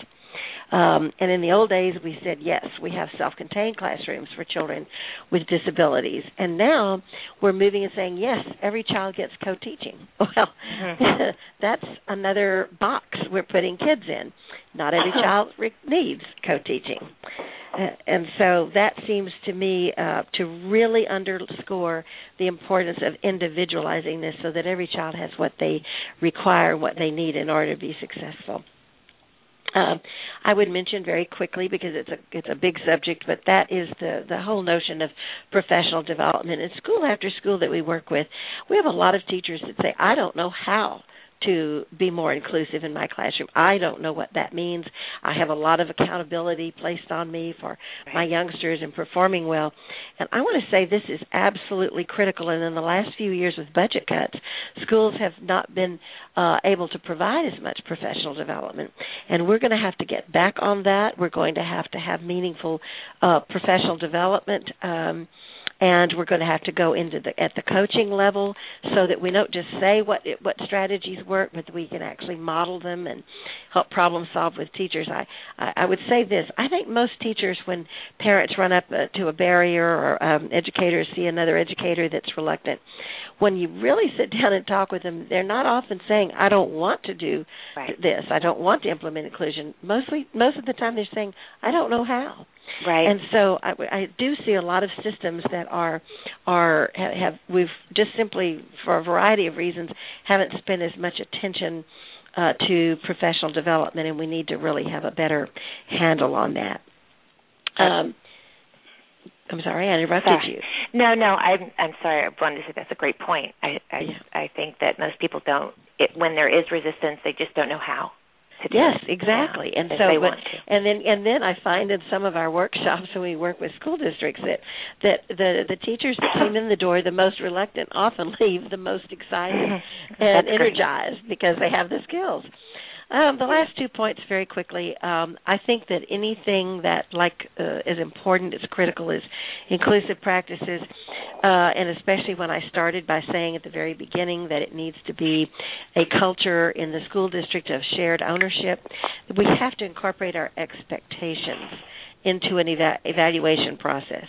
Um, and in the old days, we said yes, we have self-contained classrooms for children with disabilities, and now we're moving and saying yes, every child gets co-teaching. Well, Mhm. that's another box we're putting kids in. Not every child re- needs co-teaching, uh, and so that seems to me uh, to really underscore the importance of individualizing this, so that every child has what they require, what they need in order to be successful. Um, I would mention very quickly because it's a it's a big subject, but that is the the whole notion of professional development. In school after school that we work with, we have a lot of teachers that say, "I don't know how to be more inclusive in my classroom. I don't know what that means. I have a lot of accountability placed on me for right. my youngsters and performing well. And I want to say this is absolutely critical. And in the last few years with budget cuts, schools have not been uh, able to provide as much professional development. And we're going to have to get back on that. We're going to have to have meaningful uh, professional development. Um, and we're going to have to go into the at the coaching level so that we don't just say what what strategies work, but we can actually model them and help problem solve with teachers. I I, I would say this: I think most teachers, when parents run up uh, to a barrier or um, educators see another educator that's reluctant, when you really sit down and talk with them, they're not often saying, "I don't want to do right. this. I don't want to implement inclusion." Mostly, most of the time, they're saying, "I don't know how." Right. And so I, I do see a lot of systems that are are have we've just simply for a variety of reasons haven't spent as much attention uh, to professional development, and we need to really have a better handle on that. Um, I'm sorry, I interrupted sorry. you. No, no, I'm I'm sorry. I wanted to say that's a great point. I I, yeah. I think that most people don't. It, when there is resistance, they just don't know how yes exactly. And so but and then and then i find in some of our workshops when we work with school districts that that the the teachers that came in the door the most reluctant often leave the most excited and energized because they have the skills um, the last two points, very quickly. Um, I think that anything that, like, uh, is important, is critical, is inclusive practices, uh, and especially when I started by saying at the very beginning that it needs to be a culture in the school district of shared ownership. We have to incorporate our expectations into an eva- evaluation process.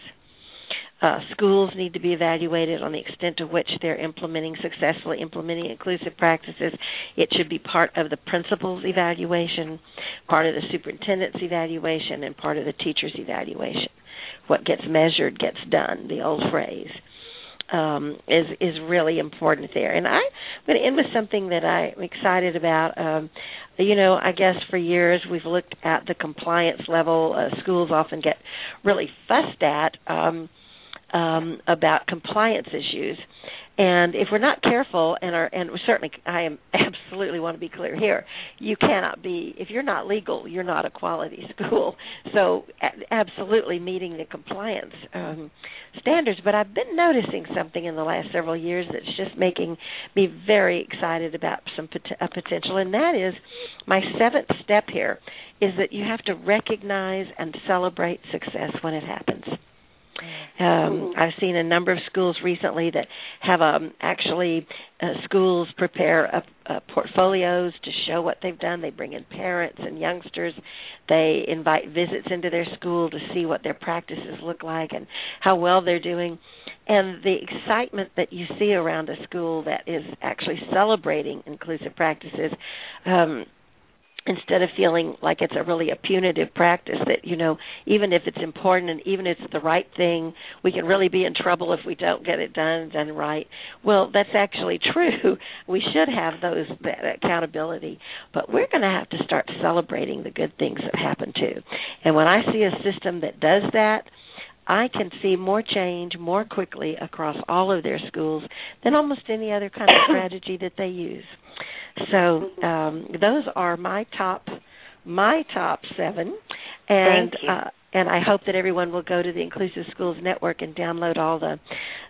Uh, schools need to be evaluated on the extent to which they're implementing successfully implementing inclusive practices. It should be part of the principal's evaluation, part of the superintendent's evaluation, and part of the teacher's evaluation. What gets measured gets done. The old phrase um, is is really important there. And I'm going to end with something that I'm excited about. Um, you know, I guess for years we've looked at the compliance level. Uh, schools often get really fussed at. Um, um, about compliance issues. And if we're not careful, and are, and certainly, I am absolutely want to be clear here. You cannot be if you're not legal, you're not a quality school. So, absolutely meeting the compliance um, standards. But I've been noticing something in the last several years that's just making me very excited about some pot- a potential, and that is my seventh step here is that you have to recognize and celebrate success when it happens. Um, I've seen a number of schools recently that have um, actually uh, schools prepare uh, portfolios to show what they've done. They bring in parents and youngsters. They invite visits into their school to see what their practices look like and how well they're doing. And the excitement that you see around a school that is actually celebrating inclusive practices um, instead of feeling like it's a really a punitive practice that you know even if it's important and even if it's the right thing we can really be in trouble if we don't get it done done right. Well that's actually true. We should have those that accountability. But we're going to have to start celebrating the good things that happen too. And when i see a system that does that I can see more change more quickly across all of their schools than almost any other kind of strategy that they use. So um, those are my top my top seven, and uh, and I hope that everyone will go to the Inclusive Schools Network and download all the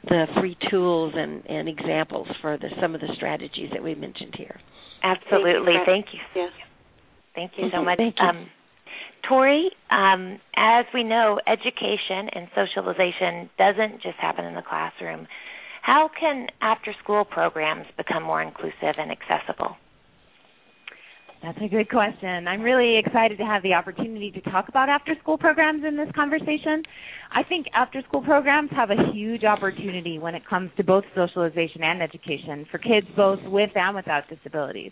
the free tools and, and examples for the some of the strategies that we mentioned here. Absolutely, thank you. Thank you, yes. thank you so mm-hmm. much. Thank you. Um, Torrie, um, as we know, education and socialization doesn't just happen in the classroom. How can after school programs become more inclusive and accessible? That's a good question. I'm really excited to have the opportunity to talk about after school programs in this conversation. I think after school programs have a huge opportunity when it comes to both socialization and education for kids both with and without disabilities.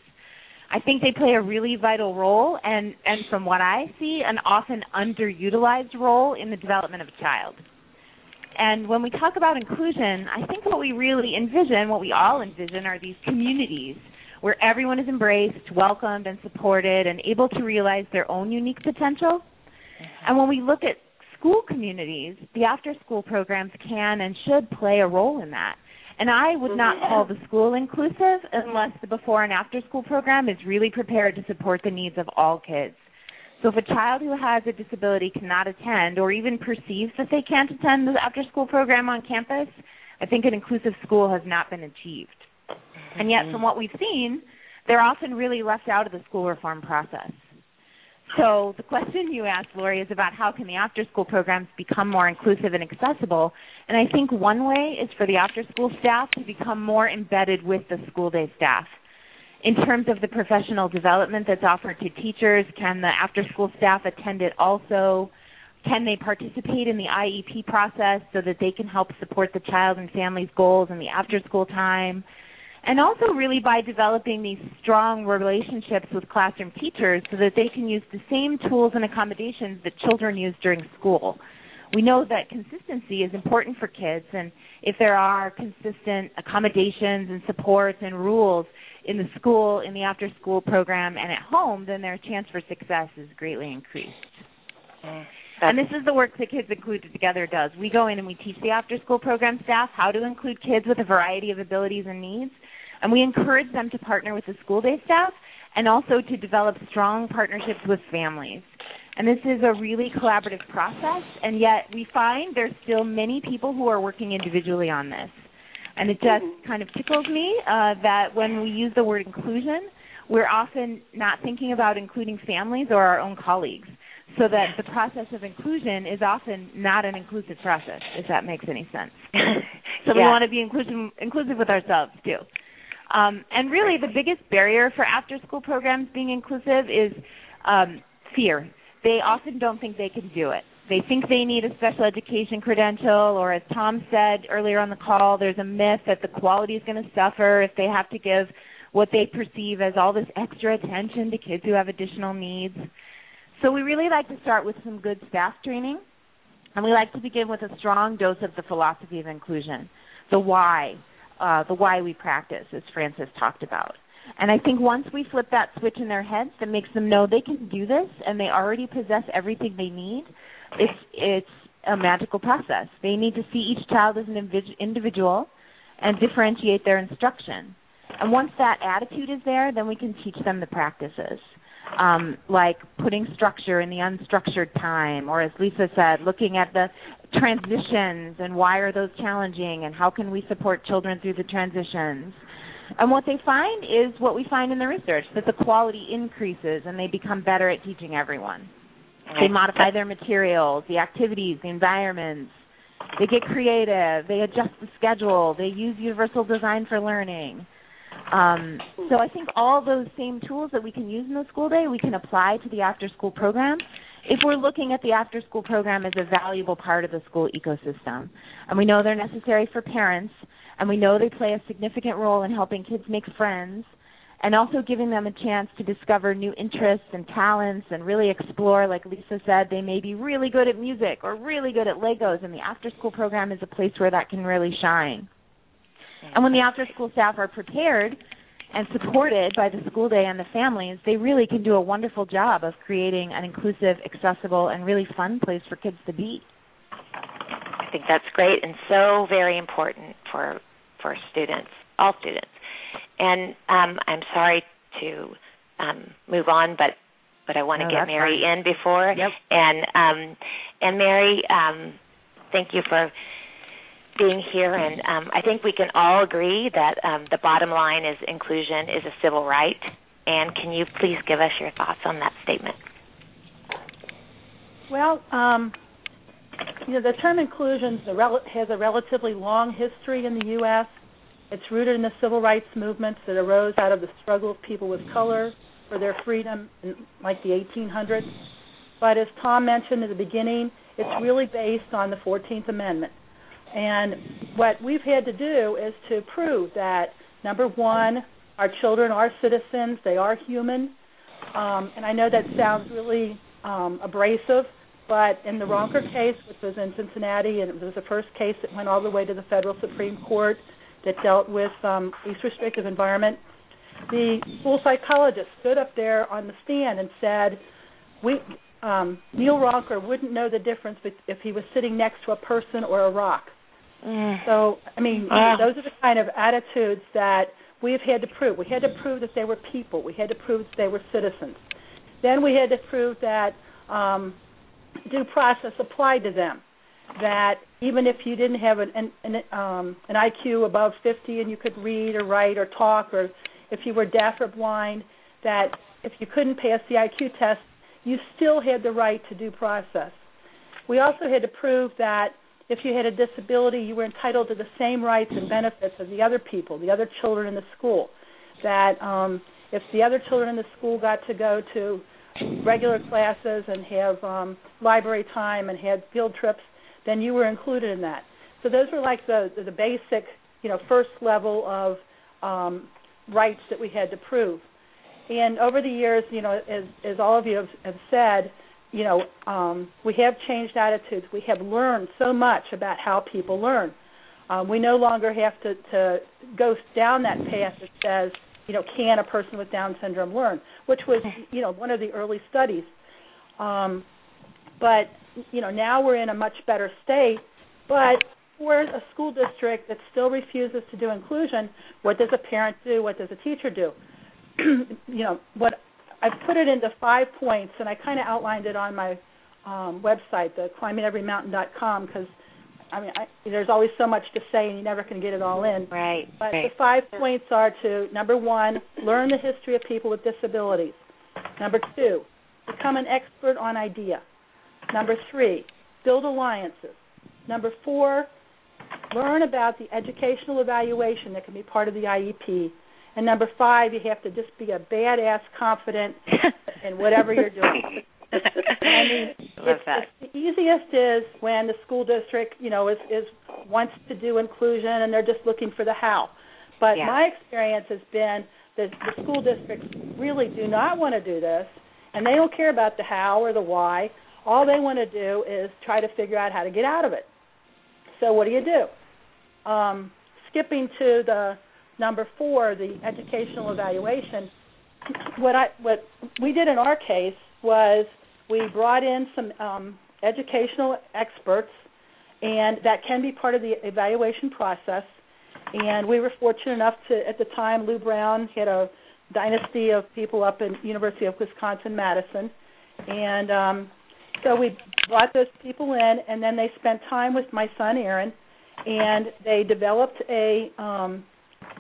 I think they play a really vital role and, and from what I see, an often underutilized role in the development of a child. And when we talk about inclusion, I think what we really envision, what we all envision, are these communities where everyone is embraced, welcomed, and supported, and able to realize their own unique potential. Mm-hmm. And when we look at school communities, the after school programs can and should play a role in that. And I would not mm-hmm. call the school inclusive unless the before and after school program is really prepared to support the needs of all kids. So if a child who has a disability cannot attend or even perceives that they can't attend the after school program on campus, I think an inclusive school has not been achieved. And yet from mm-hmm. what we've seen, they're often really left out of the school reform process. So the question you asked, Lauri, is about how can the after-school programs become more inclusive and accessible. And I think one way is for the after-school staff to become more embedded with the school day staff. In terms of the professional development that's offered to teachers, can the after-school staff attend it also? Can they participate in the IEP process so that they can help support the child and family's goals in the after-school time? And also really by developing these strong relationships with classroom teachers so that they can use the same tools and accommodations that children use during school. We know that consistency is important for kids, and if there are consistent accommodations and supports and rules in the school, in the after school program, and at home, then their chance for success is greatly increased. And this is the work that Kids Included Together does. We go in and we teach the after school program staff how to include kids with a variety of abilities and needs. And we encourage them to partner with the school day staff and also to develop strong partnerships with families. And this is a really collaborative process, and yet we find there's still many people who are working individually on this. And it just mm-hmm. kind of tickles me uh, that when we use the word inclusion, we're often not thinking about including families or our own colleagues so that the process of inclusion is often not an inclusive process, if that makes any sense. so yeah. we want to be inclusive inclusive with ourselves too. Um, and really, the biggest barrier for after-school programs being inclusive is um, fear. They often don't think they can do it. They think they need a special education credential, or as Tom said earlier on the call, there's a myth that the quality is going to suffer if they have to give what they perceive as all this extra attention to kids who have additional needs. So we really like to start with some good staff training, and we like to begin with a strong dose of the philosophy of inclusion, the why, uh, the why we practice, as Frances talked about. And I think once we flip that switch in their heads that makes them know they can do this and they already possess everything they need, it's it's a magical process. They need to see each child as an individual and differentiate their instruction. And once that attitude is there, then we can teach them the practices um, like putting structure in the unstructured time, or as Lisa said, looking at the transitions and why are those challenging and how can we support children through the transitions. And what they find is what we find in the research that the quality increases and they become better at teaching everyone. They modify their materials, the activities, the environments. They get creative. They adjust the schedule. They use universal design for learning. Um, so I think all those same tools that we can use in the school day, we can apply to the after school program if we're looking at the after school program as a valuable part of the school ecosystem. And we know they're necessary for parents, and we know they play a significant role in helping kids make friends and also giving them a chance to discover new interests and talents and really explore like Lisa said they may be really good at music or really good at Legos and the after school program is a place where that can really shine. And when the after school staff are prepared and supported by the school day and the families, they really can do a wonderful job of creating an inclusive, accessible, and really fun place for kids to be. I think that's great and so very important for for students, all students. And um, I'm sorry to um, move on, but but I want to no, get Mary fine. in before. Yep. And um, and Mary, um, thank you for being here, and um, I think we can all agree that um, the bottom line is inclusion is a civil right. And can you please give us your thoughts on that statement? Well, um, you know, the term inclusion has a relatively long history in the U.S. It's rooted in the civil rights movements that arose out of the struggle of people with color for their freedom in like the 1800s. But as Tom mentioned at the beginning, it's really based on the 14th Amendment. And what we've had to do is to prove that number one, our children are citizens, they are human. Um, and I know that sounds really um, abrasive, but in the Roncker case, which was in Cincinnati, and it was the first case that went all the way to the federal Supreme Court that dealt with um, least restrictive environment, the school psychologist stood up there on the stand and said, "We um, Neil Roncker wouldn't know the difference if he was sitting next to a person or a rock." Mm. So, I mean, ah. those are the kind of attitudes that we've had to prove. We had to prove that they were people. We had to prove that they were citizens. Then we had to prove that um, due process applied to them. That even if you didn't have an, an, an, um, an IQ above 50 and you could read or write or talk, or if you were deaf or blind, that if you couldn't pass the IQ test, you still had the right to due process. We also had to prove that if you had a disability, you were entitled to the same rights and benefits as the other people, the other children in the school. That um, if the other children in the school got to go to regular classes and have um, library time and had field trips, then you were included in that. So those were like the the basic, you know, first level of um, rights that we had to prove. And over the years, you know, as as all of you have, have said, you know, um, we have changed attitudes. We have learned so much about how people learn. Um, we no longer have to, to go down that path that says, you know, can a person with Down syndrome learn, which was, you know, one of the early studies. Um, but you know, now we're in a much better state. But for a school district that still refuses to do inclusion, what does a parent do? What does a teacher do? you know, what I've put it into five points, and I kind of outlined it on my um, website, the climbingeverymountain.com, because I mean, I, there's always so much to say, and you never can get it all in. Right. But right. the five points are to number one, learn the history of people with disabilities. Number two, become an expert on IDEA. Number three, build alliances. Number four, learn about the educational evaluation that can be part of the IEP. And number five, you have to just be a badass confident in whatever you're doing. I mean, Love that. It's, the easiest is when the school district, you know, is is wants to do inclusion and they're just looking for the how. But yeah. my experience has been that the school districts really do not want to do this, and they don't care about the how or the why. All they want to do is try to figure out how to get out of it. So what do you do? Um, skipping to the number four, the educational evaluation. What I what we did in our case was we brought in some um, educational experts, and that can be part of the evaluation process. And we were fortunate enough to, at the time, Lou Brown had a dynasty of people up in University of Wisconsin Madison, and um, so we brought those people in, and then they spent time with my son Aaron, and they developed a um,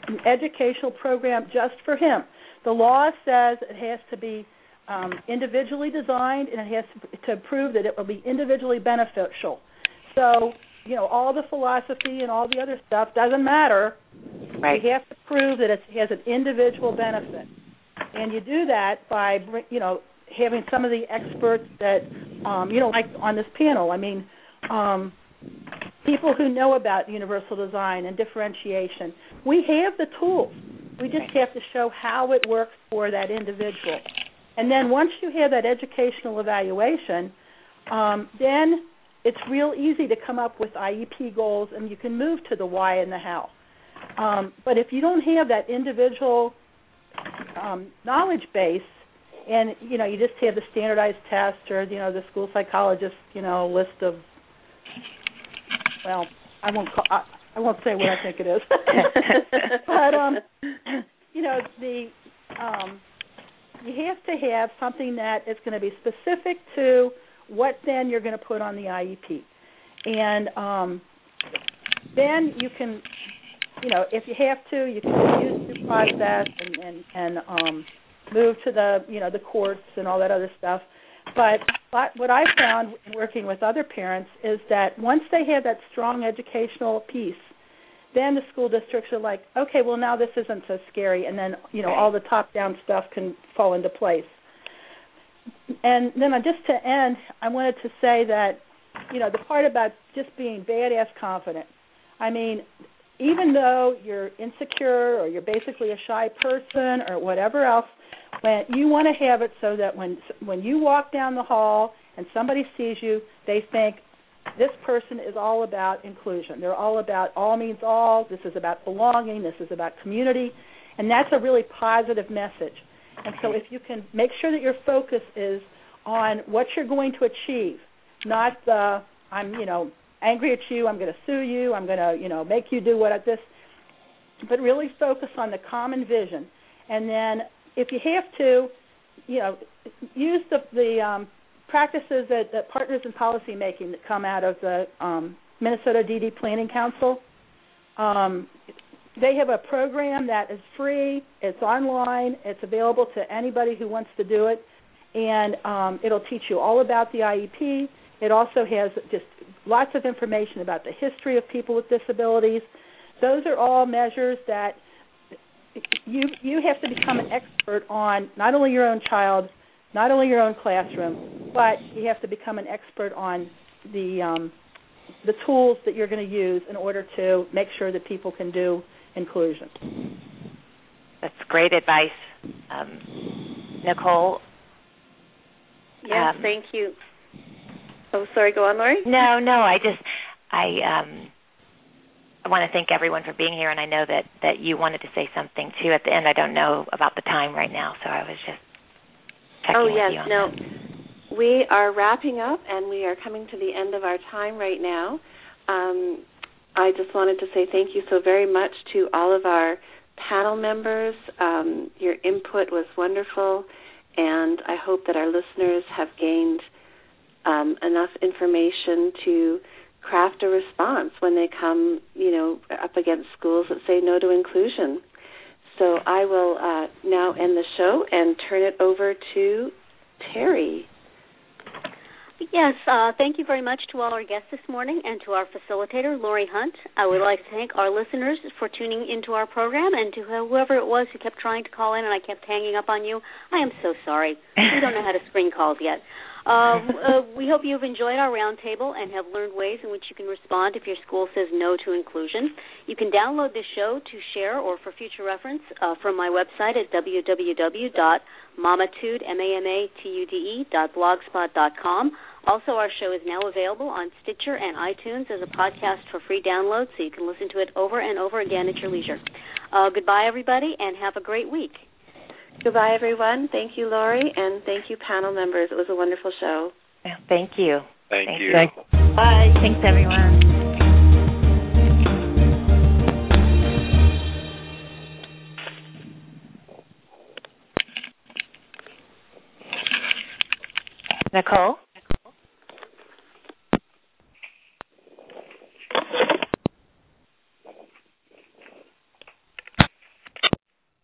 an educational program just for him. The law says it has to be um, individually designed, and it has to, to prove that it will be individually beneficial. So, you know, all the philosophy and all the other stuff doesn't matter. Right. You have to prove that it has an individual benefit, and you do that by, you know, having some of the experts that, um, you know, like on this panel. I mean, um, people who know about universal design and differentiation. We have the tools. We just have to show how it works for that individual. And then once you have that educational evaluation, um, then it's real easy to come up with IEP goals and you can move to the why and the how. Um, but if you don't have that individual um, knowledge base, and you know you just have the standardized test or you know the school psychologist you know list of well I won't call, I, I won't say what I think it is, but um, you know the um, you have to have something that is going to be specific to what then you're going to put on the IEP, and um, then you can, you know, if you have to, you can use the process and and, and um, move to the you know the courts and all that other stuff. But what I found working with other parents is that once they have that strong educational piece, then the school districts are like, okay, well now this isn't so scary, and then you know all the top-down stuff can fall into place. And then just to end, I wanted to say that you know the part about just being badass confident. I mean, even though you're insecure or you're basically a shy person or whatever else, when you want to have it so that when when you walk down the hall and somebody sees you, they think this person is all about inclusion. They're all about all means all. This is about belonging. This is about community, and that's a really positive message. And so, if you can make sure that your focus is on what you're going to achieve, not the I'm you know angry at you, I'm going to sue you, I'm going to, you know, make you do what I, this. But really focus on the common vision, and then if you have to, you know, use the the um, practices that, partners in policy making that come out of the um, Minnesota DD Planning Council. Um, they have a program that is free. It's online. It's available to anybody who wants to do it, and um, it'll teach you all about the IEP. It also has just lots of information about the history of people with disabilities. Those are all measures that you you have to become an expert on not only your own child, not only your own classroom, but you have to become an expert on the um, the tools that you're going to use in order to make sure that people can do inclusion. That's great advice, um, Nicole. Yes, um, thank you. Oh, sorry. Go on, Lauri. No, no. I just I um I want to thank everyone for being here, and I know that that you wanted to say something too at the end. I don't know about the time right now, so I was just checking oh, with yes, you on no. that. We are wrapping up, and we are coming to the end of our time right now. Um, I just wanted to say thank you so very much to all of our panel members. Um, your input was wonderful, and I hope that our listeners have gained um, enough information to craft a response when they come, you know, up against schools that say no to inclusion. So I will uh, now end the show and turn it over to Terri. Yes, uh, thank you very much to all our guests this morning and to our facilitator, Lauri Hunt. I would like to thank our listeners for tuning into our program and to whoever it was who kept trying to call in and I kept hanging up on you. I am so sorry. We don't know how to screen calls yet. Uh, uh, we hope you've enjoyed our roundtable and have learned ways in which you can respond if your school says no to inclusion. You can download this show to share or for future reference uh, from my website at www.mamatude.blogspot.com. Also, our show is now available on Stitcher and iTunes as a podcast for free download, so you can listen to it over and over again at your leisure. Uh, goodbye, everybody, and have a great week. Goodbye, everyone. Thank you, Lauri, and thank you, panel members. It was a wonderful show. Thank you. Thank, thank you. Thank Bye. Thanks, everyone. Nicole?